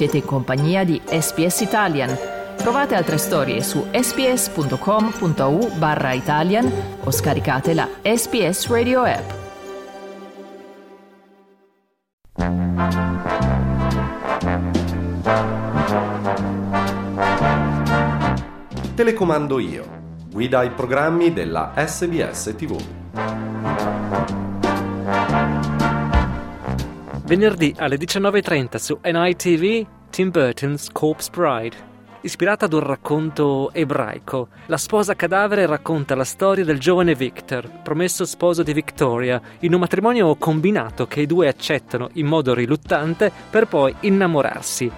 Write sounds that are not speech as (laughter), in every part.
Siete in compagnia di SPS Italian. Trovate altre storie su sps.com.au barra Italian o scaricate la SPS Radio app. Telecomando io. Guida ai programmi della SBS TV. Venerdì alle 19.30 su NITV Tim Burton's Corpse Bride. Ispirata ad un racconto ebraico, la sposa cadavere racconta la storia del giovane Victor, promesso sposo di Victoria, in un matrimonio combinato che i due accettano in modo riluttante per poi innamorarsi.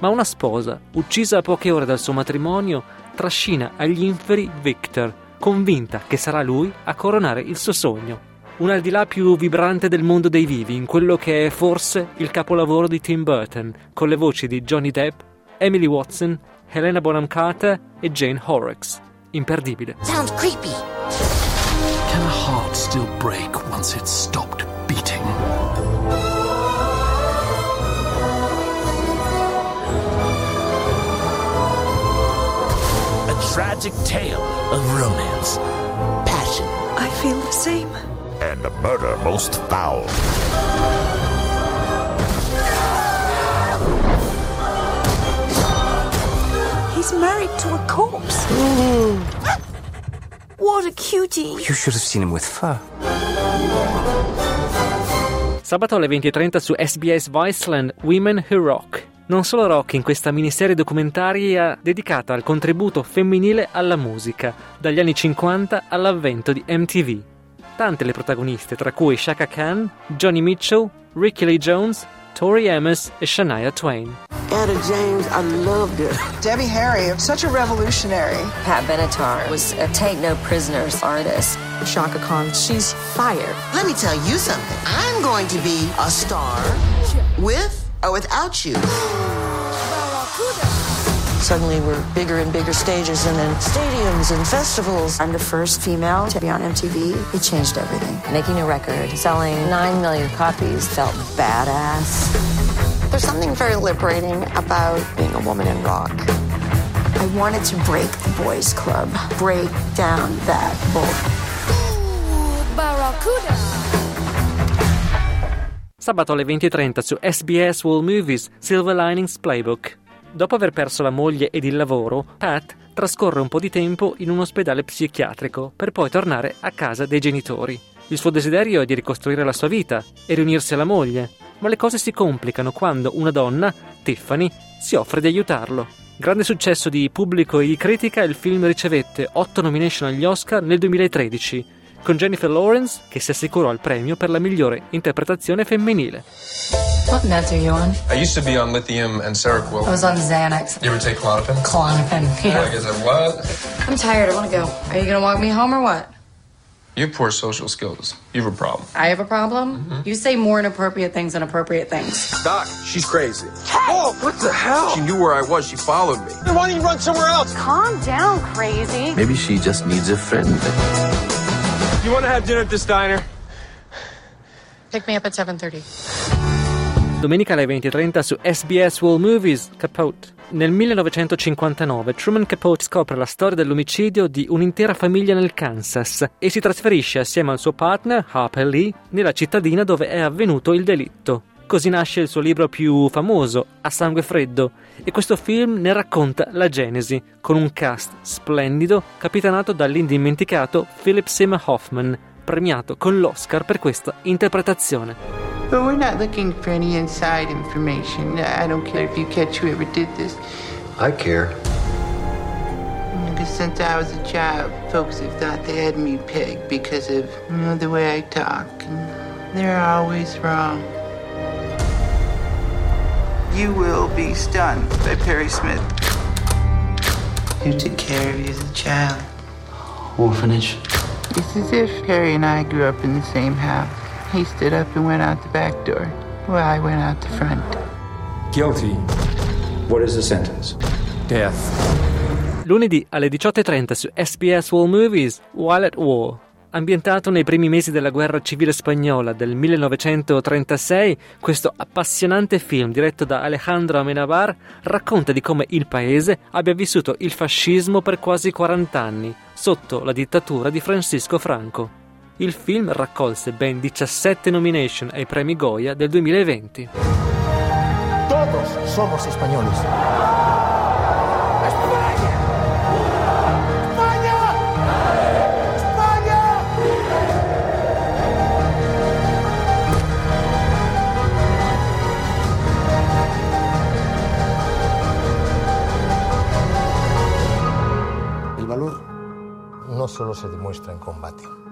Ma una sposa, uccisa a poche ore dal suo matrimonio, trascina agli inferi Victor, convinta che sarà lui a coronare il suo sogno. Un al di là più vibrante del mondo dei vivi, in quello che è forse il capolavoro di Tim Burton, con le voci di Johnny Depp, Emily Watson, Helena Bonham Carter e Jane Horrocks. Imperdibile. Sounds creepy. Can a heart still break once it's stopped beating? A tragic tale of romance, passion, I feel the same. And a murder most foul. He's married to a corpse. what a cutie. You should have seen him with fur. Sabato alle 20.30 su SBS Viceland Women Who Rock. Non solo rock in questa miniserie documentaria dedicata al contributo femminile alla musica, dagli anni 50 all'avvento di MTV. Tante le protagoniste, tra cui Shaka Khan, Johnny Mitchell, Ricky Lee Jones, Tori Amos e Shania Twain. Etta James, I loved her. Debbie Harry, such a revolutionary. Pat Benatar was a take no prisoners artist. Shaka Khan, she's fire. Let me tell you something. I'm going to be a star with or without you. (gasps) Suddenly, we're bigger and bigger stages and then stadiums and festivals. I'm the first female to be on MTV. It changed everything. Making a record, selling 9 million copies felt badass. There's something very liberating about being a woman in rock. I wanted to break the boys' club, break down that bull. Sabato alle 20.30 su SBS World Movies Silver Linings Playbook. Dopo aver perso la moglie ed il lavoro, Pat trascorre un po' di tempo in un ospedale psichiatrico per poi tornare a casa dei genitori. Il suo desiderio è di ricostruire la sua vita e riunirsi alla moglie, ma le cose si complicano quando una donna, Tiffany, si offre di aiutarlo. Grande successo di pubblico e di critica, il film ricevette 8 nomination agli Oscar nel 2013, con Jennifer Lawrence che si assicurò il premio per la migliore interpretazione femminile. What meds are you on? I used to be on lithium and Seroquel. I was on Xanax. You ever take Klonopin? Klonopin. Yeah. Like, is it what? I'm tired. I want to go. Are you going to walk me home or what? You have poor social skills. You have a problem. I have a problem? Mm-hmm. You say more inappropriate things than appropriate things. Doc, she's crazy. Oh, what the hell? She knew where I was. She followed me. Then why don't you run somewhere else? Calm down, crazy. Maybe she just needs a friend. You want to have dinner at this diner? Pick me up at 7.30. Domenica alle 20.30 su SBS World Movies Capote. Nel 1959 Truman Capote scopre la storia dell'omicidio di un'intera famiglia nel Kansas e si trasferisce assieme al suo partner Harper Lee nella cittadina dove è avvenuto il delitto. Così nasce il suo libro più famoso, A sangue freddo, e questo film ne racconta la genesi, con un cast splendido capitanato dall'indimenticato Philip Seymour Hoffman, premiato con l'Oscar per questa interpretazione. But we're not looking for any inside information. I don't care if you catch whoever did this. I care. Because since I was a child, folks have thought they had me pegged because of you know, the way I talk. And they're always wrong. You will be stunned by Perry Smith. Who took care of you as a child? Orphanage. It's as if Perry and I grew up in the same house. He stood up and went out the back door, while I went out the front. Guilty. What is the sentence? Death. Lunedì alle 18.30 su SBS World Movies While at War. Ambientato nei primi mesi della guerra civile spagnola del 1936, questo appassionante film diretto da Alejandro Amenabar racconta di come il paese abbia vissuto il fascismo per quasi 40 anni, sotto la dittatura di Francisco Franco. Il film raccolse ben 17 nomination ai premi Goya del 2020. Todos somos españoles. El valor no solo se demuestra en combate.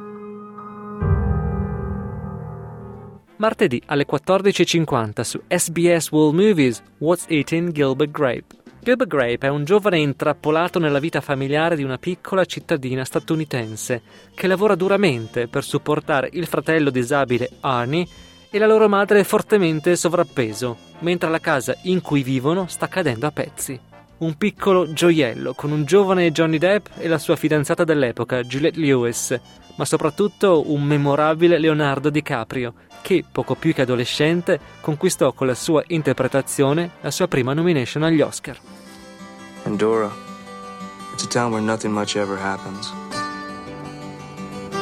Martedì alle 14.50 su SBS World Movies What's Eating Gilbert Grape. Gilbert Grape è un giovane intrappolato nella vita familiare di una piccola cittadina statunitense che lavora duramente per supportare il fratello disabile Arnie e la loro madre fortemente sovrappeso, mentre la casa in cui vivono sta cadendo a pezzi. Un piccolo gioiello con un giovane Johnny Depp e la sua fidanzata dell'epoca, Juliette Lewis, ma soprattutto un memorabile Leonardo DiCaprio, che, poco più che adolescente, conquistò con la sua interpretazione la sua prima nomination agli Oscar. Andorra. It's a town where nothing much ever happens.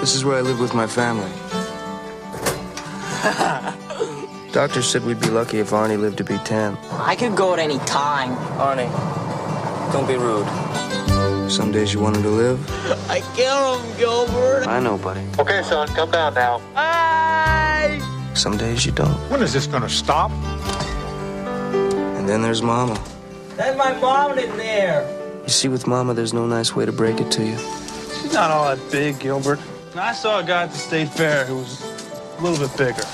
This is where I live with my family. (laughs) Doctor said we'd be lucky if Arnie lived to be 10. I could go at any time. Arnie, don't be rude. Some days you want him to live. I kill him, Gilbert. I know, buddy. Okay, son, come down now. Hey! Some days you don't. When is this gonna stop? And then there's Mama. That's my mom in there. You see, with Mama, there's no nice way to break it to you. She's not all that big, Gilbert. I saw a guy at the state fair who was a little bit bigger.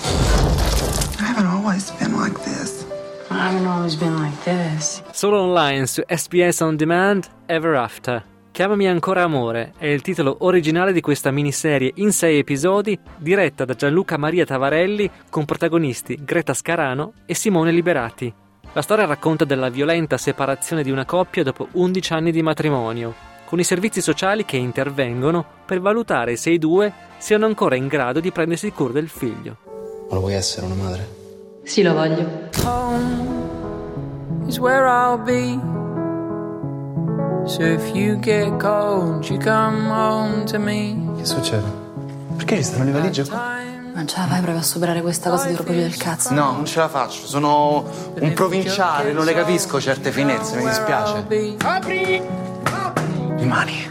I haven't always been like this. Like this. Solo online su SBS On Demand Ever After. Chiamami ancora amore è il titolo originale di questa miniserie in sei episodi diretta da Gianluca Maria Tavarelli con protagonisti Greta Scarano e Simone Liberati. La storia racconta della violenta separazione di una coppia dopo 11 anni di matrimonio, con i servizi sociali che intervengono per valutare se i due siano ancora in grado di prendersi cura del figlio. Ma lo vuoi essere una madre? Sì, lo voglio. Home is where I'll be. So if you get cold, you come home to me. Che succede? Perché ci stanno le valigie qua? Non ce la fai proprio a superare questa cosa di orgoglio del cazzo? No, non ce la faccio. Sono un provinciale, non le capisco certe finezze, mi dispiace. Apri! Rimani.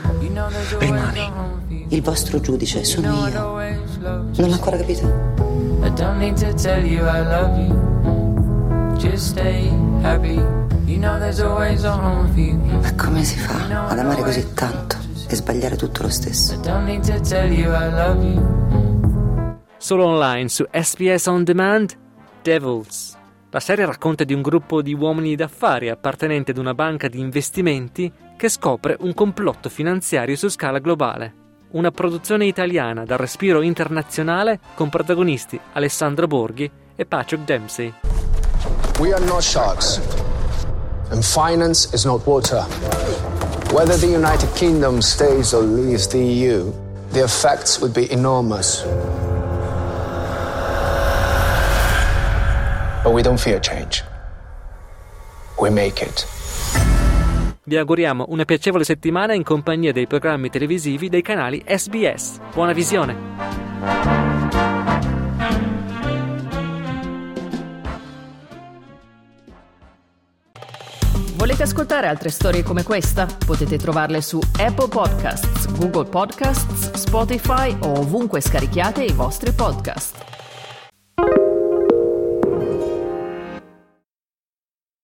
Rimani. Il vostro giudice sono io. Non l'ha ancora capito? I don't need to tell you I love you. Just stay happy. You know there's always a home for you. Ma come si fa ad amare così tanto e sbagliare tutto lo stesso? I don't need to tell you I love you. Solo online su SBS On Demand Devils. La serie racconta di un gruppo di uomini d'affari appartenenti ad una banca di investimenti che scopre un complotto finanziario su scala globale. Una produzione italiana dal respiro internazionale con protagonisti Alessandro Borghi e Patrick Dempsey. We are not sharks, and finance is not water. Whether the United Kingdom stays or leaves the EU, the effects would be enormous. But we don't fear change. We make it. Vi auguriamo una piacevole settimana in compagnia dei programmi televisivi dei canali SBS. Buona visione! Volete ascoltare altre storie come questa? Potete trovarle su Apple Podcasts, Google Podcasts, Spotify o ovunque scarichiate i vostri podcast.